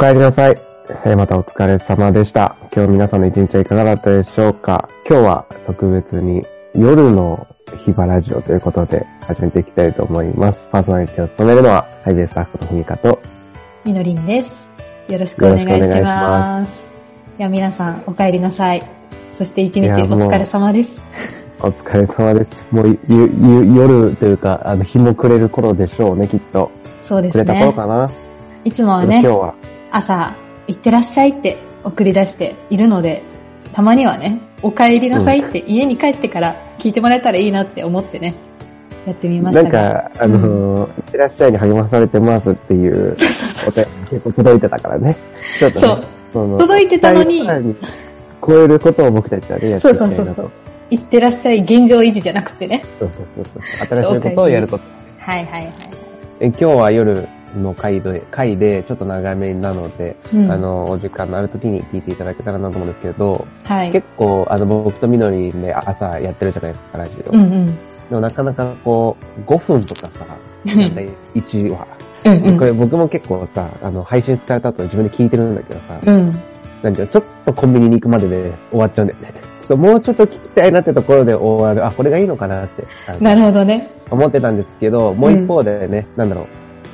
お帰りなさい。えーまたお疲れ様でした。今日皆さんの一日はいかがだったでしょうか今日は特別に夜のヒバラジオということで始めていきたいと思います。パーソナリティを務めるのは、ハイベースタッフのふみかと、みのりんです。よろしくお願いしよろしくお願いしま。ますいや、皆さん、お帰りなさい。そして一日お疲れ様です。お疲れ様です。もうゆゆ夜というか、あの、日も暮れる頃でしょうね、きっと。そうです暮れた頃ね。かな。いつもはね今日、は、朝、行ってらっしゃいって送り出しているので、たまにはね、お帰りなさいって家に帰ってから聞いてもらえたらいいなって思ってね、やってみましなん。か、あのー、いってらっしゃいに励まされてますっていうお便り結構届いてたからね。ちょっとね、そう。その届いてたのに超えることを僕たちはね、やってそいうきたいう。そそうそう。行ってらっしゃい現状維持じゃなくてね。そうそうそうそう。新しいことをやること。はいはいはい。え今日は夜の回で、回でちょっと長めなので、うんあの、お時間のある時に聞いていただけたらなと思うんですけど、はい。結構、あの、僕とみのりで朝やってるじゃないですか、ラジオ。うんうん。でもなかなかこう、5分とかさ、うんだいたい1話。うんうんこれ僕も結構さ、あの、配信された後自分で聞いてるんだけどさ、うん。なんていうのちょっとコンビニに行くまでで終わっちゃうんだよね。もうちょっと聞きたいなってところで終わる。あ、これがいいのかなってなるほどね。思ってたんですけど、もう一方でね、なんだろう、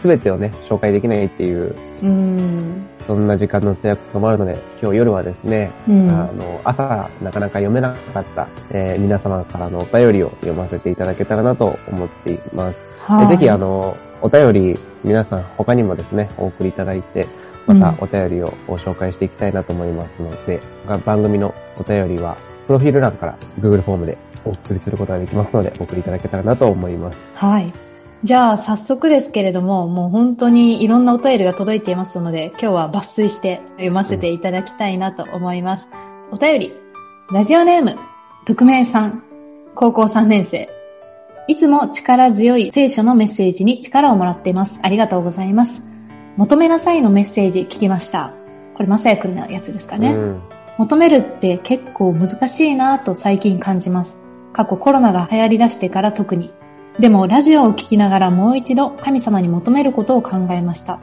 すべてをね、紹介できないっていう、うん。そんな時間の制約もあるので、今日夜はですね、うん。あの、朝なかなか読めなかった、えー皆様からのお便りを読ませていただけたらなと思っています。はいでぜひ、あの、お便り、皆さん他にもですね、お送りいただいて、またお便りをご紹介していきたいなと思いますので、が番組のお便りは、プロフィール欄から Google フォームでお送りすることができますので、お送りいただけたらなと思います。はい。じゃあ、早速ですけれども、もう本当にいろんなお便りが届いていますので、今日は抜粋して読ませていただきたいなと思います。お便り。ラジオネーム、匿名さん、高校3年生。いつも力強い聖書のメッセージに力をもらっています。ありがとうございます。求めなさいのメッセージ聞きました。これ、まさやくんのやつですかね。うん。求めるって結構難しいなぁと最近感じます。過去コロナが流行り出してから特に。でもラジオを聞きながらもう一度神様に求めることを考えました。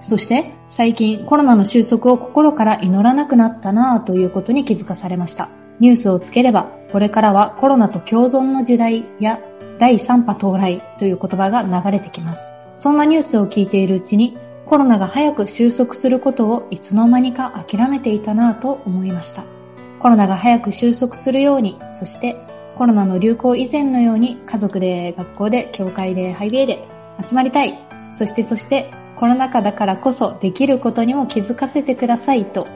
そして最近コロナの収束を心から祈らなくなったなぁということに気づかされました。ニュースをつければこれからはコロナと共存の時代や第3波到来という言葉が流れてきます。そんなニュースを聞いているうちにコロナが早く収束することをいつの間にか諦めていたなぁと思いました。コロナが早く収束するように、そしてコロナの流行以前のように家族で、学校で、教会で、ハイベイで集まりたい。そしてそしてコロナ禍だからこそできることにも気づかせてくださいと。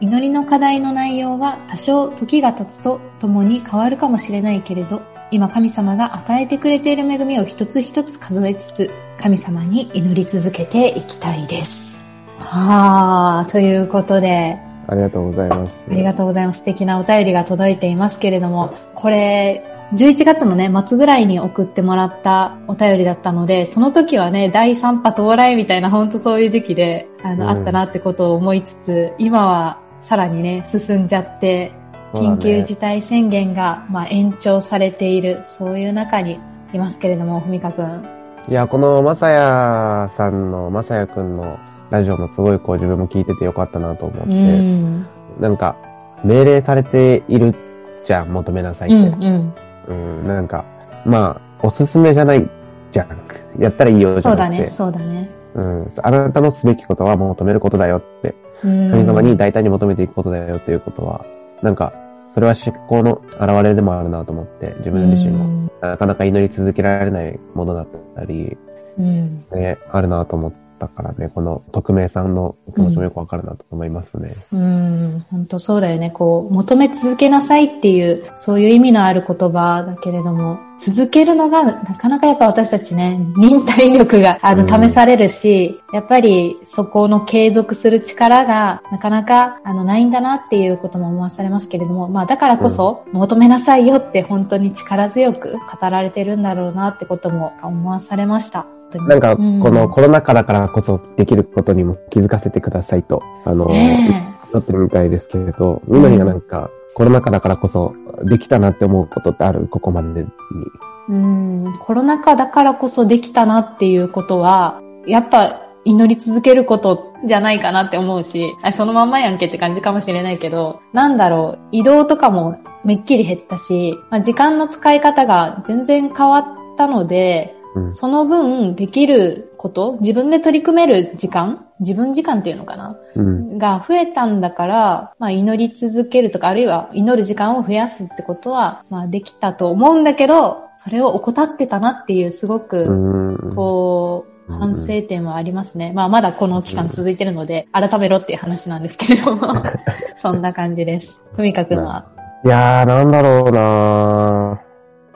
祈りの課題の内容は多少時が経つと共に変わるかもしれないけれど、今神様が与えてくれている恵みを一つ一つ数えつつ、神様に祈り続けていきたいです。はー、ということで、ありがとうございます。ありがとうございます。素敵なお便りが届いていますけれども、これ、11月のね、末ぐらいに送ってもらったお便りだったので、その時はね、第3波到来みたいな、ほんとそういう時期で、あの、うんあったなってことを思いつつ、今はさらにね、進んじゃって、緊急事態宣言が、まあ、延長されている、そういう中にいますけれども、ふみかくん。いや、このまさやさんの、まさやくんのラジオもすごいこう自分も聞いててよかったなと思っうて、ん。なんか、命令されているじゃん、求めなさいっうん、て。うん。うん、なんか、まあ、おすすめじゃないじゃん。やったらいいよじゃなくて。そうだね、そうだね。うん。あなたのすべきことは求めることだよって。うん。神様に大胆に求めていくことだよっていうことは、なんか、それは執行の表れでもあるなと思って、自分自身も。も。なかなか祈り続けられないものだったり、うん。ね、あるなと思ったからね、この匿名さんの気持ちもよくわかるなと思いますね。うん、本当そうだよね。こう、求め続けなさいっていう、そういう意味のある言葉だけれども、続けるのが、なかなかやっぱ私たちね、忍耐力が、あの、うん試されるし、やっぱりそこの継続する力が、なかなか、あの、ないんだなっていうことも思わされますけれども、まあ、だからこそ、求めなさいよって本当に力強く語られてるんだろうなってことも思わされました。なんか、うこのコロナ禍だからこそできることにも気づかせてくださいと、あの、ねなってるみたいですけれど、みのりがなんか、コロナ禍だからこそできたなって思うことってある？ここまでに。うん、コロナ禍だからこそできたなっていうことは、やっぱ祈り続けることじゃないかなって思うし、あそのまんまやんけって感じかもしれないけど、なんだろう、移動とかもめっきり減ったし、まあ、時間の使い方が全然変わったので、うん。その分できること、自分で取り組める時間自分時間っていうのかなうん。が増えたんだから、まあ祈り続けるとか、あるいは祈る時間を増やすってことは、まあできたと思うんだけど、それを怠ってたなっていうすごうく、ん。こう、うん反省点はありますね。まあまだこの期間続いてるので、改めろっていう話なんですけれども、そんな感じです。ふみかくんは。いやー、なんだろうな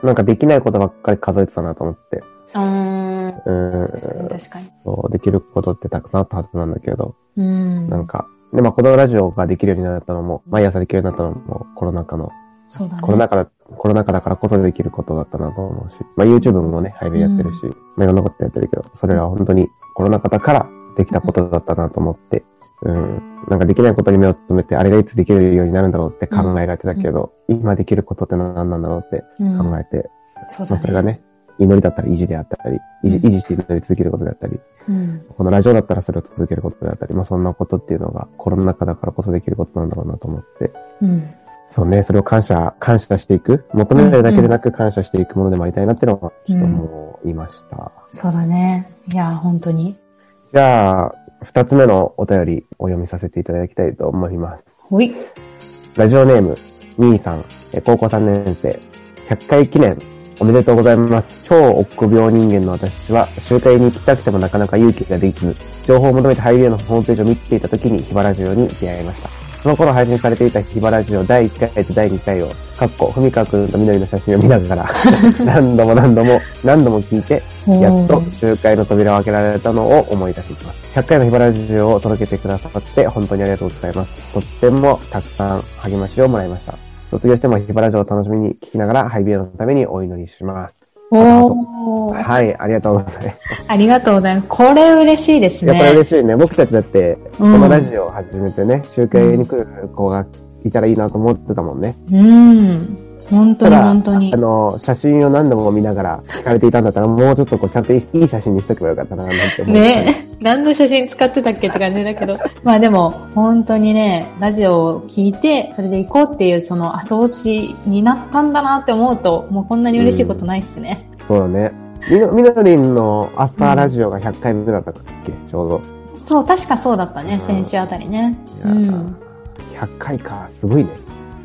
ーなんかできないことばっかり数えてたなと思って。うーん。うん。確かに。そう、できることってたくさんあったはずなんだけど、うん。なんか、で、まあ、このラジオができるようになったのも、毎朝できるようになったのも、コロナ禍の、そうだね。コロナ禍だ、コロナ禍だからこそできることだったなと思うし、まあ、YouTube もね、配信やってるし、まあ、いろんなことやってるけど、それは本当にコロナ禍だからできたことだったなと思って、うん。なんかできないことに目を留めて、あれがいつできるようになるんだろうって考えがちだけど、今できることって何なんだろうってうん考えて、そうだね。まあそれがね、祈りだったり維持であったり、維持うん維持して祈り続けることであったり、うん。このラジオだったらそれを続けることであったり、まあそんなことっていうのがコロナ禍だからこそできることなんだろうなと思って、うん。そうね、それを感謝、感謝していく、求めるだけでなく感謝していくものでもありたいなっていうのは、ちょっともいました。そうだね。いや、本当に。じゃあ、二つ目のお便りお読みさせていただきたいと思います。ほい。ラジオネーム、みーさん、え高校3年生、100回記念、おめでとうございます。超臆病人間の私は、集会に行きたくてもなかなか勇気ができず、情報を求めてハイビアのホームページを見ていた時にヒバラジオに出会いました。その頃配信されていたヒバラジオ第1回と第2回を、かっこ、ふみかくんとみのりの写真を見ながら、何度も何度も、何度も聞いて、やっと集会の扉を開けられたのを思い出していきます。100回のヒバラジオを届けてくださって本当にありがとうございます。とってもたくさん励ましをもらいました。卒業してもヒバラジオを楽しみに聞きながらハイビアのためにお祈りします。おー。はい、ありがとうございます。ありがとうございます。これ嬉しいですやっぱりね。嬉しいね。僕たちだって、こうんのラジオを始めてね、集会に来る子がいたらいいなと思ってたもんね。うん。本当に本当にあ。の、写真を何度も見ながら聞かれていたんだったら、もうちょっとこう、ちゃんといい写真にしとけばよかったな、なんて思う。ね 何の写真使ってたっけって感じだけど。まあでも、本当にね、ラジオを聞いて、それで行こうっていうその後押しになったんだなって思うと、もうこんなに嬉しいことないっすね。そうだね。みの、みのりんの朝ラジオが100回目だったっけ、ちょうど。そう、確かそうだったね、うん先週あたりね。いうん。100回か、すごいね。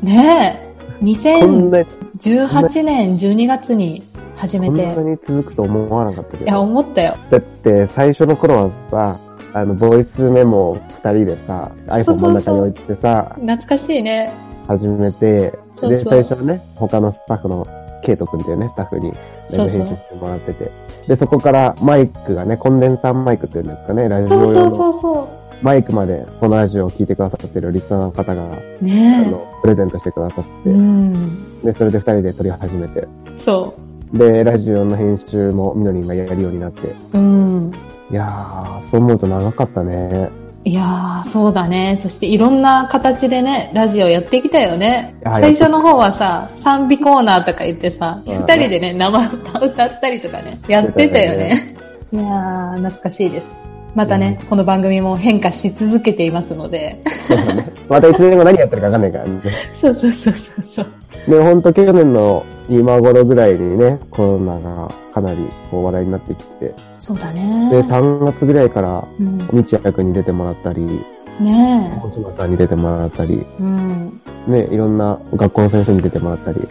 ねえ。こんな、2018年12月に始めて。こんなに続くと思わなかったけいや、ど。思ったよ。だって、最初の頃はさ、あの、ボイスメモを二人でさ、iPhone 真ん中に置いてさ、懐かしいね。始めて、で、そうそう最初はね、他のスタッフの、ケイト君っていうね、スタッフに、ライブ編集してもらってて。で、そこからマイクがね、コンデンサーマイクっていうんですかね、ラジオそうそう用のそうそマイクまでこのラジオを聞いてくださってるリスナーの方が、う。あねの、プレゼントしてくださって、うん。で、それで二人で撮り始めて、そで、ラジオの編集もみのりんがやるようになって、う。うん。いやー、そう思うと長かったね。いやー、そうだね。そしていろんな形でね、ラジオやってきたよね。あ最初の方はさ、賛美コーナーとか言ってさ、うん二人でね、生歌歌ったりとかね、やってたよね。いやー、懐かしいです。またね、この番組も変化し続けていますので。またいつでも何やってるかわかんないからね。そうそうそうそうそう。で、ほんと去年の今頃ぐらいにね、コロナがかなりこう話題になってきて、そうだで、ね。3月ぐらいから、うん、道役に出てもらったり、ね大島さんに出てもらったり、え。うん。ね、いろんな学校の先生に出てもらったり、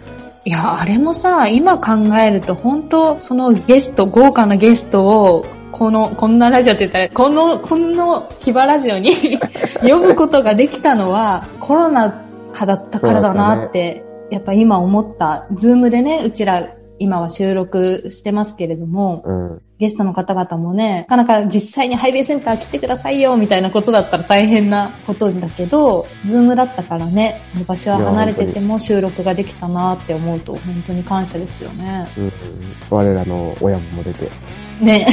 いや、あれもさ、今考えると本当そのゲスト、豪華なゲストを、この、こんなラジオって言ったら、この、このヒバラジオに 呼ぶことができたのは、コロナ禍だったからだなって、やっぱ今思った。ズームでね、うちら今は収録してますけれども、うん。ゲストの方々もね、なかなか実際にハイベイセンター来てくださいよ、みたいなことだったら大変なことだけど、ズームだったからね、場所は離れてても収録ができたなって思うと、本当に感謝ですよね。うん、我らの親も出て。ね。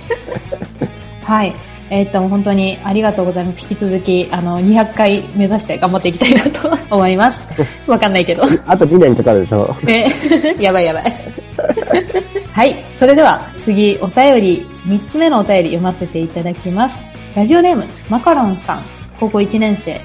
はい。えーっと、本当にありがとうございます。引き続き、あの、200回目指して頑張っていきたいなと思います。わかんないけど。あと2年かかるでしょ。ね。やばいやばい。はい。それでは次、お便り、3つ目のお便り読ませていただきます。ラジオネーム、マカロンさん、高校1年生。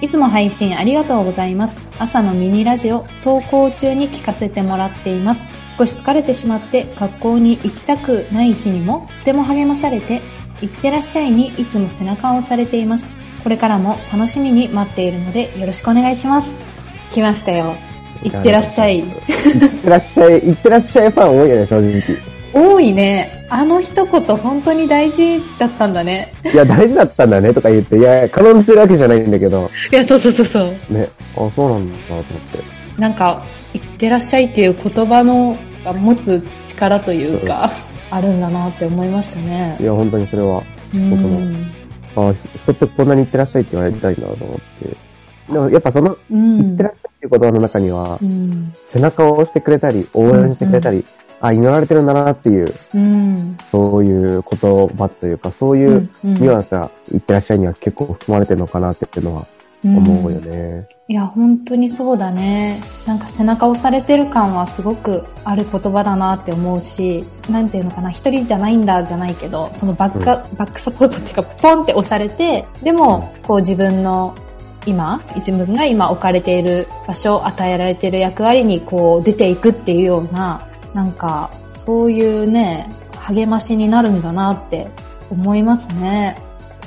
いつも配信ありがとうございます。朝のミニラジオ、登校中に聞かせてもらっています。少し疲れてしまって学校に行きたくない日にもとても励まされて、行ってらっしゃいにいつも背中を押されています。これからも楽しみに待っているのでよろしくお願いします。来ましたよ。行ってらっしゃい。いってらっしゃい、いってらっしゃいファン多いよね、正直。多いね。あの一言本当に大事だったんだね。いや、大事だったんだねとか言って、いや、可能にしてるわけじゃないんだけど、いや、そうそうそうそう。ね、あ、そうなんだと思って。なんか、行ってらっしゃいっていう言葉のが持つ力というか、あるんだなって思いましたねい。や、本当にそれは、うん。僕もあ人ってこんなに行ってらっしゃいって言われたいなと思って。でもやっぱその、う行んってらっしゃいっていう言葉の中にはう、ん。背中を押してくれたり、応援してくれたり、あ、祈られてるんだなっていう、うん。そういう言葉というか、そういううんニュアンスが行ってらっしゃいには結構含まれてるのかなっていうのは思うよね。いや、本当にそうだね。なんか背中押されてる感はすごくある言葉だなって思うし、なんていうのかな、一人じゃないんだじゃないけど、そのバック、バックサポートっていうか、ポンって押されて、でも、こう自分の今、自分が今置かれている場所、与えられている役割にこう出ていくっていうような、なんか、そういうね、励ましになるんだなって思いますね。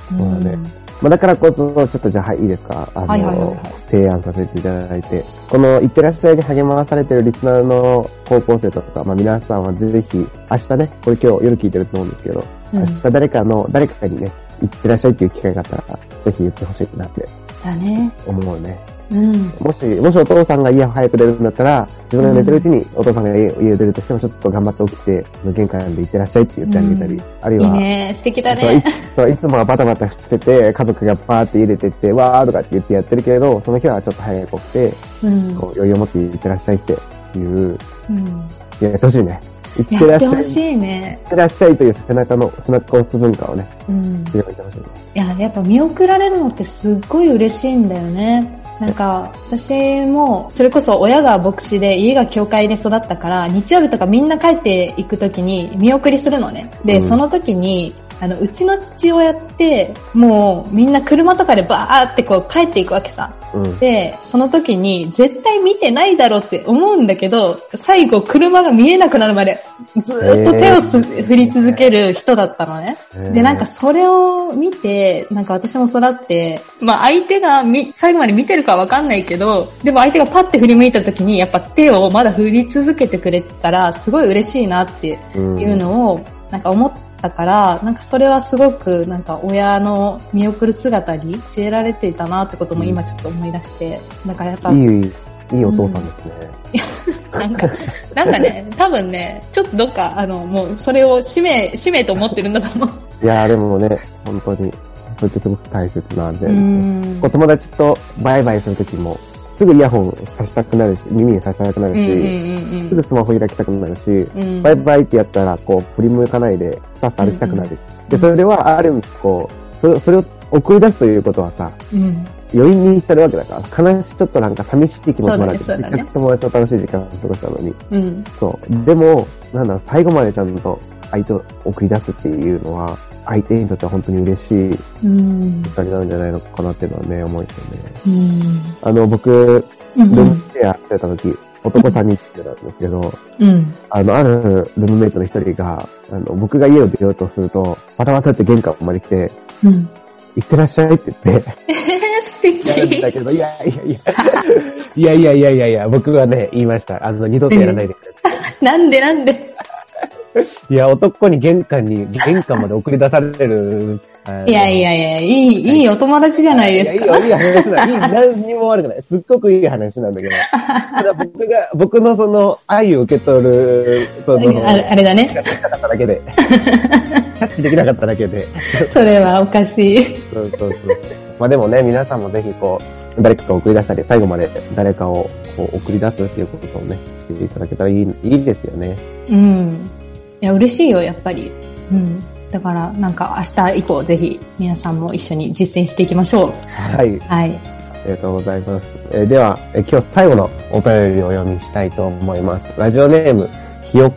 そうだねまあ、だからこそ、ちょっとじゃあ、はい、いいですか？あの、はいはいはいはい提案させていただいて、この、行ってらっしゃいに励まされてるリスナーの高校生とか、まあ、皆さんはぜひ、明日ね、これ今日夜聞いてると思うんですけど、うん明日誰かの、誰かにね、行ってらっしゃいっていう機会があったら、ぜひ言ってほしいなってだね。思うね。うん。もし、もしお父さんが家早く出るんだったら、自分が寝てるうちにお父さんが家家出るとしても、ちょっと頑張って起きて、玄関で行ってらっしゃいって言ってあげたり、うんあるいは、いいね。素敵だね。そういつもはバタバタしてて、家族がバーって入れてって、わーとかって言ってやってるけれど、その日はちょっと早く起きて、うん。こう余裕を持って行ってらっしゃいっていう、うん。やってほしいね。行ってらっしゃい、行しいねっ。てらっしゃいという背中の、背中を押す文化をね、うん。広めてほしいね。いや、やっぱ見送られるのってすっごい嬉しいんだよね。なんか、私も、それこそ親が牧師で家が教会で育ったから、日曜日とかみんな帰っていくときに見送りするのね。で、うんその時に、あの、うちの父親って、もうみんな車とかでバーってこう帰っていくわけさ。うん。で、その時に絶対見てないだろうって思うんだけど、最後車が見えなくなるまでずーっと手をつ、振り続ける人だったのね。で、なんかそれを見て、なんか私も育って、まあ相手がみ最後まで見てるかわかんないけど、でも相手がパッて振り向いた時にやっぱ手をまだ振り続けてくれたらすごい嬉しいなってうん、いうのをなんか思ったから、なんかそれはすごくなんか親の見送る姿に教えられていたなってことも今ちょっと思い出して、だからやっぱ、いい、いいお父さんですね。なんか、なんかね、多分ね、ちょっとどっか、あの、もうそれを使命、使命と思ってるんだと思う。いやーでもね、本当に、それってすごく大切なんで、うん。お友達とバイバイするときも、すぐイヤホンさしたくなるし、耳にさしたくなるし、うんうんうんすぐスマホ開きたくなるし、うん。バイバイってやったら、こう、振り向かないで、さっさ歩きたくなる。で、それは、ある意味、こう、それそれを送り出すということはさ、うん。余韻に浸るわけだから、悲しい、ちょっとなんか寂しい気持ちもあるわけ友達と楽しい時間を過ごしたのに。うん。そう。でも、なんだ最後までちゃんと相手を送り出すっていうのは、相手にとっては本当に嬉しいうん。時間になるんじゃないのかなっていうのはね、思うんですよね。うん。あの、僕、うん。ルームシェアしてた時、男さんにってたんですけど、うん。あの、あるルームメイトの一人が、あの、僕が家を出ようとすると、バタバタって玄関まで来て、うん。行ってらっしゃいって言って、え。だけど、いやいやいや、いやいやいやいやいや、僕はね、言いました。あの、二度とやらないでくれ。なんでなんで？いや、男に玄関に、玄関まで送り出される。いやいやいや、いい、いいお友達じゃないですか。いやいいよ、いい話だ。いい、何にも悪くない。すっごくいい話なんだけど。ただ僕が、僕のその愛を受け取る、その、あれあれだね。できなかっただけで。キャッチできなかっただけで。それはおかしい。そうそうそう。まあでもね、皆さんもぜひこう、誰かを送り出したり、最後まで誰かをこう送り出すっていうことをね、していただけたらいい、いいですよね。うん。いや、嬉しいよ、やっぱり。うん。だから、なんか明日以降、ぜひ皆さんも一緒に実践していきましょう。はい。はい。ありがとうございます。えーでは、えー今日最後のお便りをお読みしたいと思います。ラジオネーム、ひよっ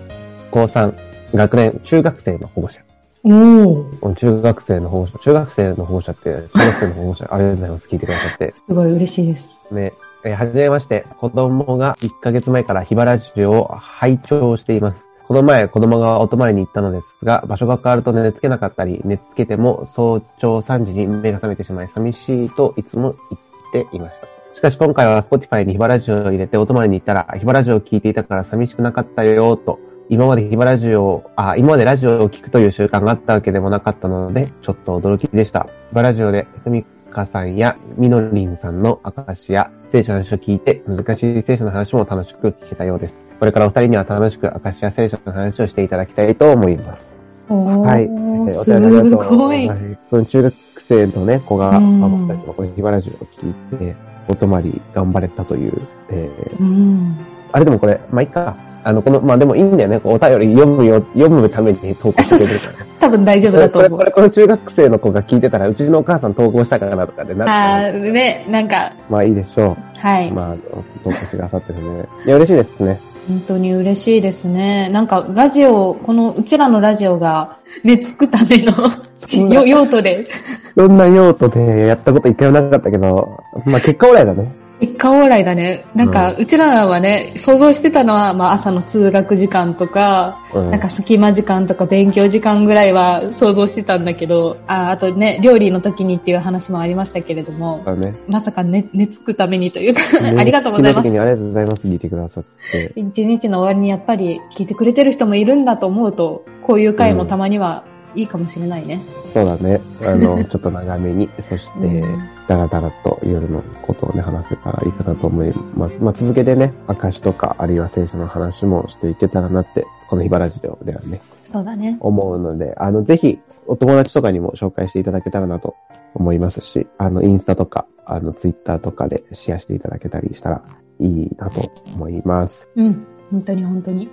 高3、学年、中学生の保護者。おお。中学生の保護者、中学生の保護者って、中学生の保護者、ありがとうございます。聞いてくださって。すごい嬉しいです。ね、えーはじめまして、子供が1ヶ月前からヒバラジオを拝聴しています。この前、子供がお泊まりに行ったのですが、場所が変わると寝つけなかったり、寝つけても早朝3時に目が覚めてしまい、寂しいといつも言っていました。しかし今回は Spotify にヒバラジオを入れてお泊まりに行ったら、ヒバラジオを聞いていたから寂しくなかったよと、今までヒバラジオを、あ、今までラジオを聞くという習慣があったわけでもなかったので、ちょっと驚きでした。ヒバラジオで、ふみかさんやみのりんさんの証や聖書の話を聞いて、難しい聖書の話も楽しく聞けたようです。これからお二人には楽しく証や聖書の話をしていただきたいと思います。はい。お便りありがとうごい。はその中学生のね、子が、僕たちのこのヒバラジオを聞いて、お泊まり頑張れたという、えーうん。あれでもこれ、まあ、いっか。あの、この、まあ、でもいいんだよね。お便り読むよ、読むために投稿してくれてるから。多分大丈夫これ、これ、だと思うこ。れ、この中学生の子が聞いてたら、うちのお母さん投稿したからなとかでなあって、ー、ね、なんか、まあいいでしょう。はい。まあ、投稿してくださってるね。いや、嬉しいですね。本当に嬉しいですね。なんか、ラジオ、この、うちらのラジオが、寝つくための用途で、そんな用途でやったこと一回もなかったけど、まあ結果オーライだね。一家往来だね。なんか、うちらはね、想像してたのは、まあ朝の通学時間とか、うん。なんか隙間時間とか勉強時間ぐらいは想像してたんだけど、ああとね、料理の時にっていう話もありましたけれども、だね。まさか寝、寝つくためにというか、ねありがとうございますありがとうございます。聞いてくださって。一日の終わりにやっぱり聞いてくれてる人もいるんだと思うと、こういう回もたまにはいいかもしれないね。そうだね。あの、ちょっと長めに、そして、うんだらだらと夜のことをね、話せたらいいかなと思います。まあ、続けてね、証とか、あるいは聖書の話もしていけたらなって、このヒバラジオではね、そうだね。思うので、あの、ぜひ、お友達とかにも紹介していただけたらなと思いますし、あの、インスタとか、あの、ツイッターとかでシェアしていただけたりしたらいいなと思います。うん。本当に本当に。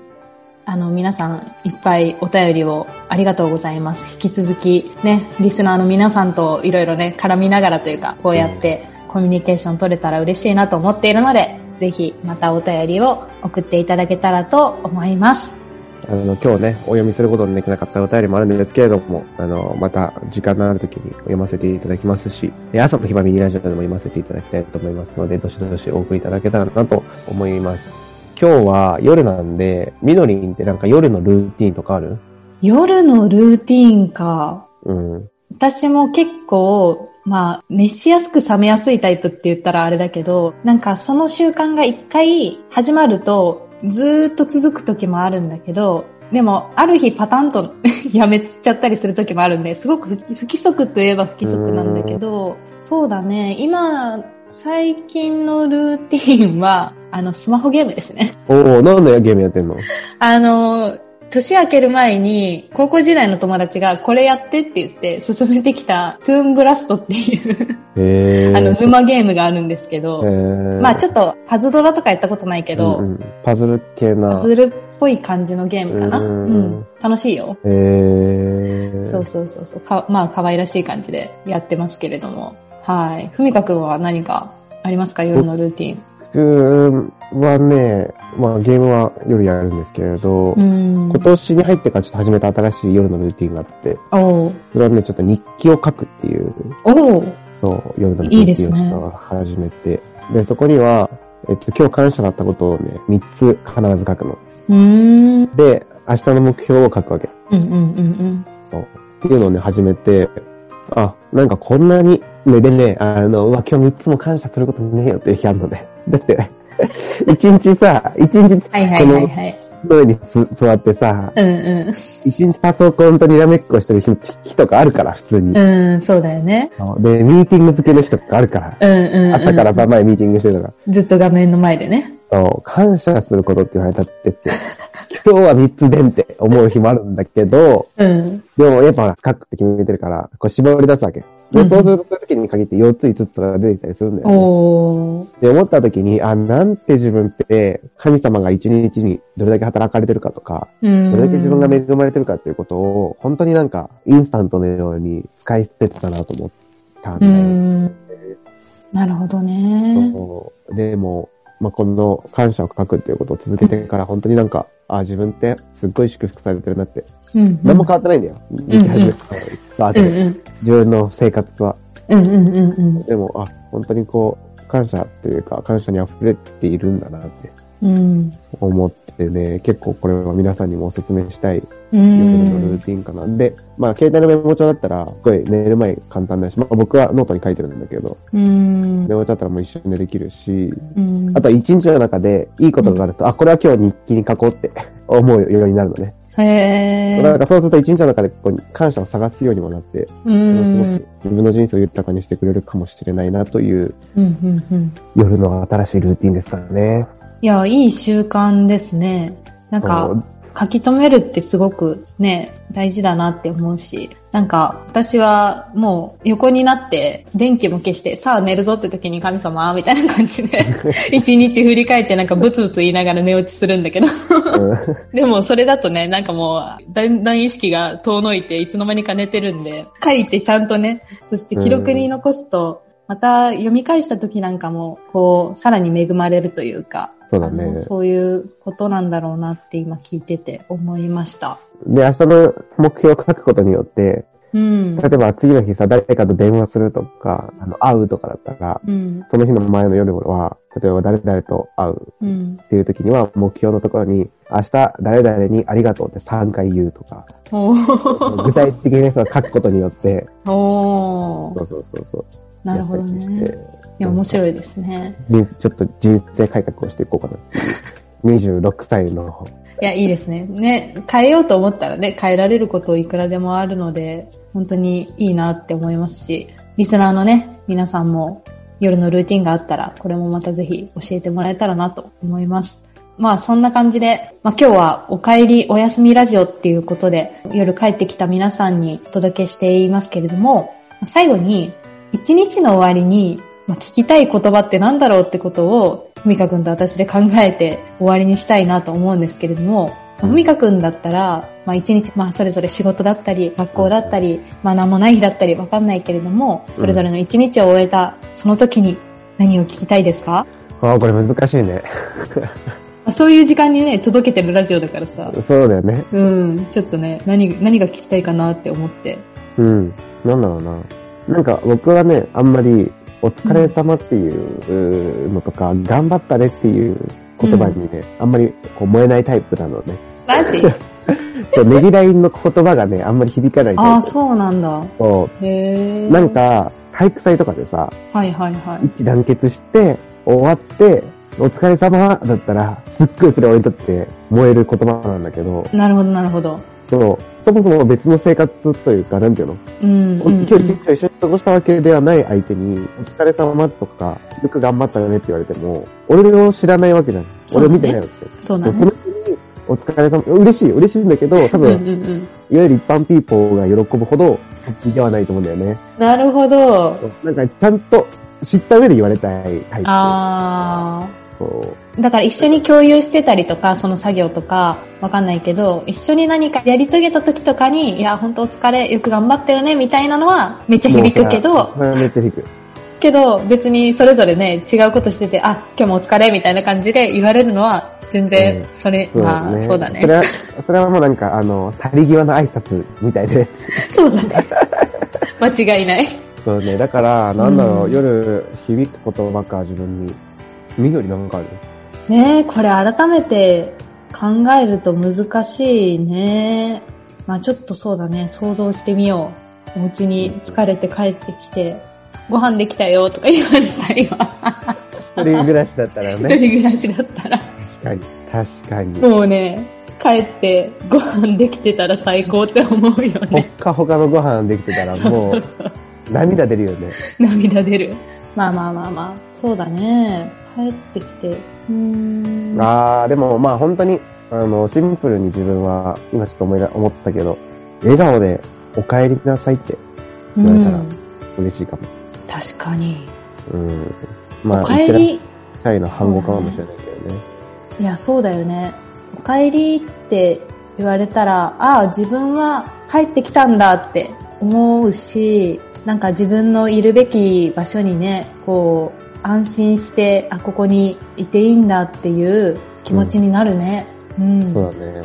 あの、皆さん、いっぱいお便りをありがとうございます。引き続き、ね、リスナーの皆さんといろいろね、絡みながらというか、こうやってコミュニケーション取れたら嬉しいなと思っているので、ぜひ、またお便りを送っていただけたらと思います。あの、今日ね、お読みすることのできなかったお便りもあるんですけれども、あの、また時間のある時に読ませていただきますし、朝とひばミニラジオでも読ませていただきたいと思いますので、どしどしお送りいただけたらなと思います。今日は夜なんで、みのりんってなんか夜のルーティンとかある？夜のルーティーンか。うん。私も結構、まあ、熱しやすく冷めやすいタイプって言ったらあれだけど、なんかその習慣が一回始まると、ずーっと続く時もあるんだけど、でも、ある日パタンと やめちゃったりする時もあるんで、すごく不不規則といえば不規則なんだけど、そうだね、今、最近のルーティーンは、あの、スマホゲームですね。おお何のゲームやってんの？あの、年明ける前に、高校時代の友達がこれやってって言って進めてきた、トゥーンブラストっていう。あの、沼ゲームがあるんですけど、まあちょっとパズドラとかやったことないけど、うんうんパズル系な。パズルっぽい感じのゲームかな。ううんん。楽しいよ。そうそうそうそう。かまあ可愛らしい感じでやってますけれども。はい。ふみかくんは何かありますか？夜のルーティン。僕はね、まあゲームは夜やるんですけれど、うん。今年に入ってからちょっと始めた新しい夜のルーティンがあって、それはね、ちょっと日記を書くっていう、そう、夜のルいいーティンを始めて、でそこには、えっと、今日感謝だったことをね、3つ必ず書くの。で、明日の目標を書くわけ。うんうんうんそう。っていうのをね、始めて、あ、なんかこんなに、ね、でね、あの、うわ、今日3つも感謝することねえよっていう日あるのね。だって、一日さ、一日、はいはいはいはい。の上にす座ってさ、うんう一日パソコンとにらめっこしてる日日とかあるから、普通に。ん。うん、そうだよね。で、ミーティング付けの日とかあるから。うんうん、うん。朝から晩までミーティングしてるから。ずっと画面の前でね。そう感謝することって言われたってって、今日は3つでんって思う日もあるんだけど、うん。でもやっぱ書くって決めてるから、こう絞り出すわけ。で、うんそうするとそういう時に限って4つ5つとか出てきたりするんだよね。で、思った時に、あ、なんて自分って、神様が一日にどれだけ働かれてるかとか、うん。どれだけ自分が恵まれてるかっていうことを、本当になんか、インスタントのように使い捨ててたなと思ったんうだよね。ん。なるほどね。そうでも、まあ、この感謝を書くっていうことを続けてから本当になんか、あ、自分ってすっごい祝福されてるなって。うんうん。何も変わってないんだよ。生き始めた後で。うんうん。自分の生活は。うんうんうんうん。でも、あ、本当にこう、感謝というか、感謝に溢れているんだなってうん。思ってね、結構これは皆さんにもお勧めしたいう夜のルんー。ティンかな。で、まあ、携帯のメモ帳だったら、すごい寝る前簡単だし、まあ僕はノートに書いてるんだけど、うん。メモ帳だったらもう一緒にできるし、うんあとは一日の中でいいことがあると、あ、これは今日日記に書こうって思うようになるのね。へー。だからそうすると一日の中でこう感謝を探すようにもなって、うすごん。く自分の人生を豊かにしてくれるかもしれないなといううんうんうん。夜の新しいルーティンですからね。いや、いい習慣ですね。なんか、書き留めるってすごくね、大事だなって思うし、なんか私はもう横になって電気も消して、さあ寝るぞって時に神様、みたいな感じで、一日振り返ってなんかブツブツ言いながら寝落ちするんだけど、うん。でもそれだとね、なんかもう、だんだん意識が遠のいていつの間にか寝てるんで、書いてちゃんとね、そして記録に残すと、また読み返した時なんかも、こう、さらに恵まれるというか、そうだね。そういうことなんだろうなって今聞いてて思いました。で、明日の目標を書くことによって、うん。例えば次の日さ、誰かと電話するとか、あの、会うとかだったら、うん。その日の前の夜は、例えば誰々と会ううん。っていう時には、目標のところに、明日誰々にありがとうって3回言うとか、具体的にその書くことによって、そうそうそうそう。なるほどね。いや、面白いですね。人ちょっと人生改革をしていこうかなっていう。26歳の、いや、いいですね。ね、変えようと思ったらね、変えられることいくらでもあるので、本当にいいなって思いますし、リスナーのね、皆さんも夜のルーティンがあったら、これもまたぜひ教えてもらえたらなと思います。まあそんな感じで、まあ今日はお帰りお休みラジオっていうことで、夜帰ってきた皆さんにお届けしていますけれども、最後に、一日の終わりに、まあ、聞きたい言葉って何だろうってことを、ふみかくんと私で考えて終わりにしたいなと思うんですけれども、ふみかくんだったら、まあ一日、まあそれぞれ仕事だったり、学校だったり、まあ何もない日だったりわかんないけれども、それぞれの一日を終えた、その時に何を聞きたいですか？ああ、これ難しいね。ま あそういう時間にね、届けてるラジオだからさ、そうだよね。うん、ちょっとね、何、何が聞きたいかなって思って。うん。なんだろうな。なんか僕はね、あんまり、お疲れ様っていうのとか、頑張ったねっていう言葉にね、あんまりこう燃えないタイプなのね。マジ？そうねぎらいの言葉がね、あんまり響かない。ああ、そうなんだ。そへえ。うなん、か、体育祭とかでさ、はいはいはい。一致団結して、終わって、お疲れ様だったら、すっごいそれ俺にとって燃える言葉なんだけど、なるほどなるほど。そう、そもそも別の生活というか、なんていうの、うん、うん。今日一日を一緒に過ごしたわけではない相手に、お疲れ様とか、よく頑張ったよねって言われても、俺を知らないわけじゃん。そうだね俺を見てないわけ。そうだねお疲れ様、嬉しい、嬉しいんだけど、多分、うんうんうん。いわゆる一般ピーポーが喜ぶほど、ハッピーではないと思うんだよね。なるほど。なんか、ちゃんと知った上で言われたいタイプ。あそう。ー。だから一緒に共有してたりとか、その作業とか、わかんないけど、一緒に何かやり遂げた時とかに、いや、本当お疲れ、よく頑張ったよね、みたいなのは、めっちゃ響くけど、めっちゃ響く。けど、別にそれぞれね、違うことしてて、あ、今日もお疲れ、みたいな感じで言われるのは、全然うん、それ、そうまあ、そうだねそ。れは、それはもうなんか、あの、去り際の挨拶みたいで。そうだね。間違いない。そうね。だから、なんだろう、うん夜響く言葉か、自分に。緑なんかある？ねえ、これ改めて考えると難しいね。まあちょっとそうだね、想像してみよう。お家に疲れて帰ってきて、ご飯できたよとか言われた今。一人暮らしだったら一ね。人暮らしだったら。確かに。確かに。もうね、帰ってご飯できてたら最高って思うよほっね。かほかのご飯できてたらもう。涙出るよね。涙出る。まあまあまあまあ。そうだね。帰ってきて。うーん。あー、でもまあ本当に、あの、シンプルに自分は、今ちょっと思い出、思ったけど、笑顔でお帰りなさいってう言われたらん。嬉しいかも。確かに。うん。まあ、お帰り、しゃいの反語かもしれないけどね。いや、そうだよね。お帰りって言われたら、ああ、自分は帰ってきたんだって思うし、なんか自分のいるべき場所にね、こう、安心して、あ、ここにいていいんだっていう気持ちになるね。うん。そうだね。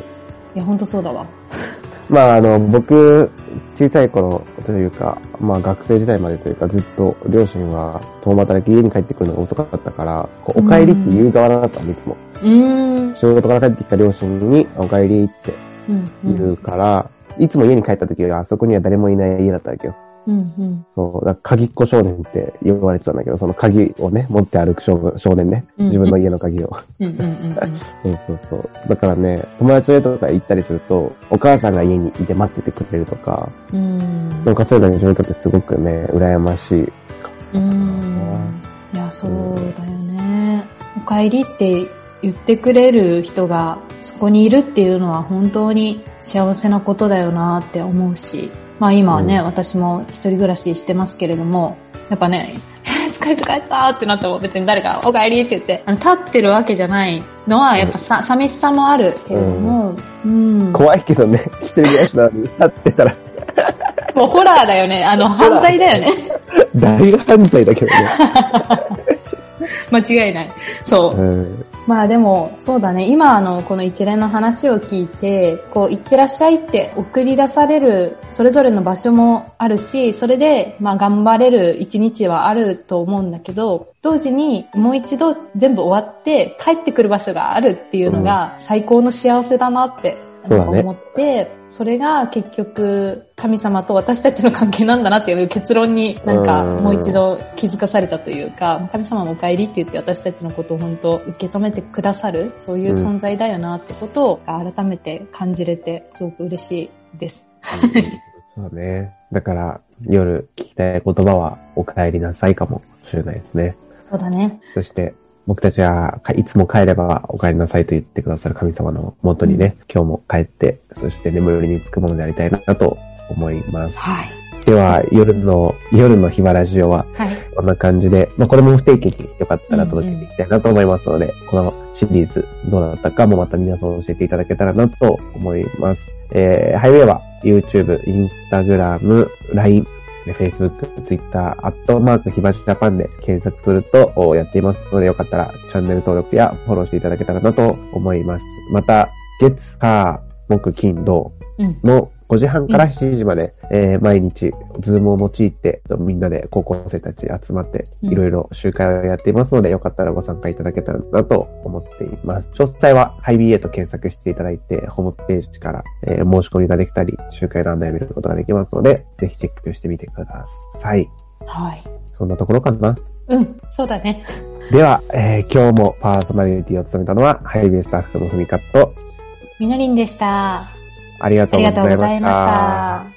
いや、ほんとそうだわ。まああの、僕、小さい頃というか、まあ学生時代までというかずっと両親は共働き家に帰ってくるのが遅かったから、こうお帰りって言う側だったの、いつも。うーん。仕事から帰ってきた両親にお帰りってうん。言うから、いつも家に帰った時はあそこには誰もいない家だったわけよ。うん。うん。そう、だ鍵っ子少年って言われてたんだけど、その鍵をね、持って歩く少少年ね。うん自分の家の鍵を。うん。うん。うん。そうそうそう。だからね、友達の家とか行ったりすると、お母さんが家にいて待っててくれるとか、うん。なんかそういうのに自分にとってすごくね、羨ましい。うん。いや、そうだよね。お帰りって言ってくれる人がそこにいるっていうのは本当に幸せなことだよなって思うし、まあ今はね、うん私も一人暮らししてますけれども、やっぱね、え ー疲れて帰ったってなっても別に誰かお帰りって言って、あの立ってるわけじゃないのはやっぱさ、寂しさもあるけれども、うん。怖いけどね、一人暮らしなのに立ってたら、もうホラーだよね。あの、犯罪だよね。大犯罪だけどね。間違いない。そう。うん。まあでも、そうだね。今あの、この一連の話を聞いて、こう、行ってらっしゃいって送り出される、それぞれの場所もあるし、それで、まあ頑張れる一日はあると思うんだけど、同時にもう一度全部終わって帰ってくる場所があるっていうのが最高の幸せだなって。思って、それが結局、神様と私たちの関係なんだなっていう結論になんかうんもう一度気づかされたというか、神様もお帰りって言って私たちのことを本当受け止めてくださる、そういう存在だよなってことを改めて感じれてすごく嬉しいです。そうね。だから、夜聞きたい言葉は、お帰りなさいかもしれないですね。そうだね。そして、僕たちは、かいつも帰ればお帰りなさいと言ってくださる神様のもとにね、今日も帰って、そして眠りにつくものでありたいなと思います。はい。では、夜の、夜の暇ラジオは、はい。こんな感じで、まあ、これも不定期によかったら届けていきたいなと思いますので、このシリーズどうだったかもまた皆さん教えていただけたらなと思います。えー、ハイウェイは YouTube、Instagram、LINE、Facebook、Twitter、アットマークひばしジャパンで検索するとおやっていますので、よかったらチャンネル登録やフォローしていただけたらなと思います。また、月、火、木、金、土うん。の5時半から7時まで、えー毎日、ズームを用いて、みんなで高校生たち集まって、うんいろいろ集会をやっていますので、よかったらご参加いただけたらなと思っています。詳細は、ハイビエと検索していただいて、ホームページから、えー申し込みができたり、集会の案内を見ることができますので、ぜひチェックしてみてください。はい。そんなところかな？うん。そうだね。では、えー今日もパーソナリティを務めたのは、ハイビエスタッフのふみかと、みのりんでした。ありがとありうございました。がとうございました。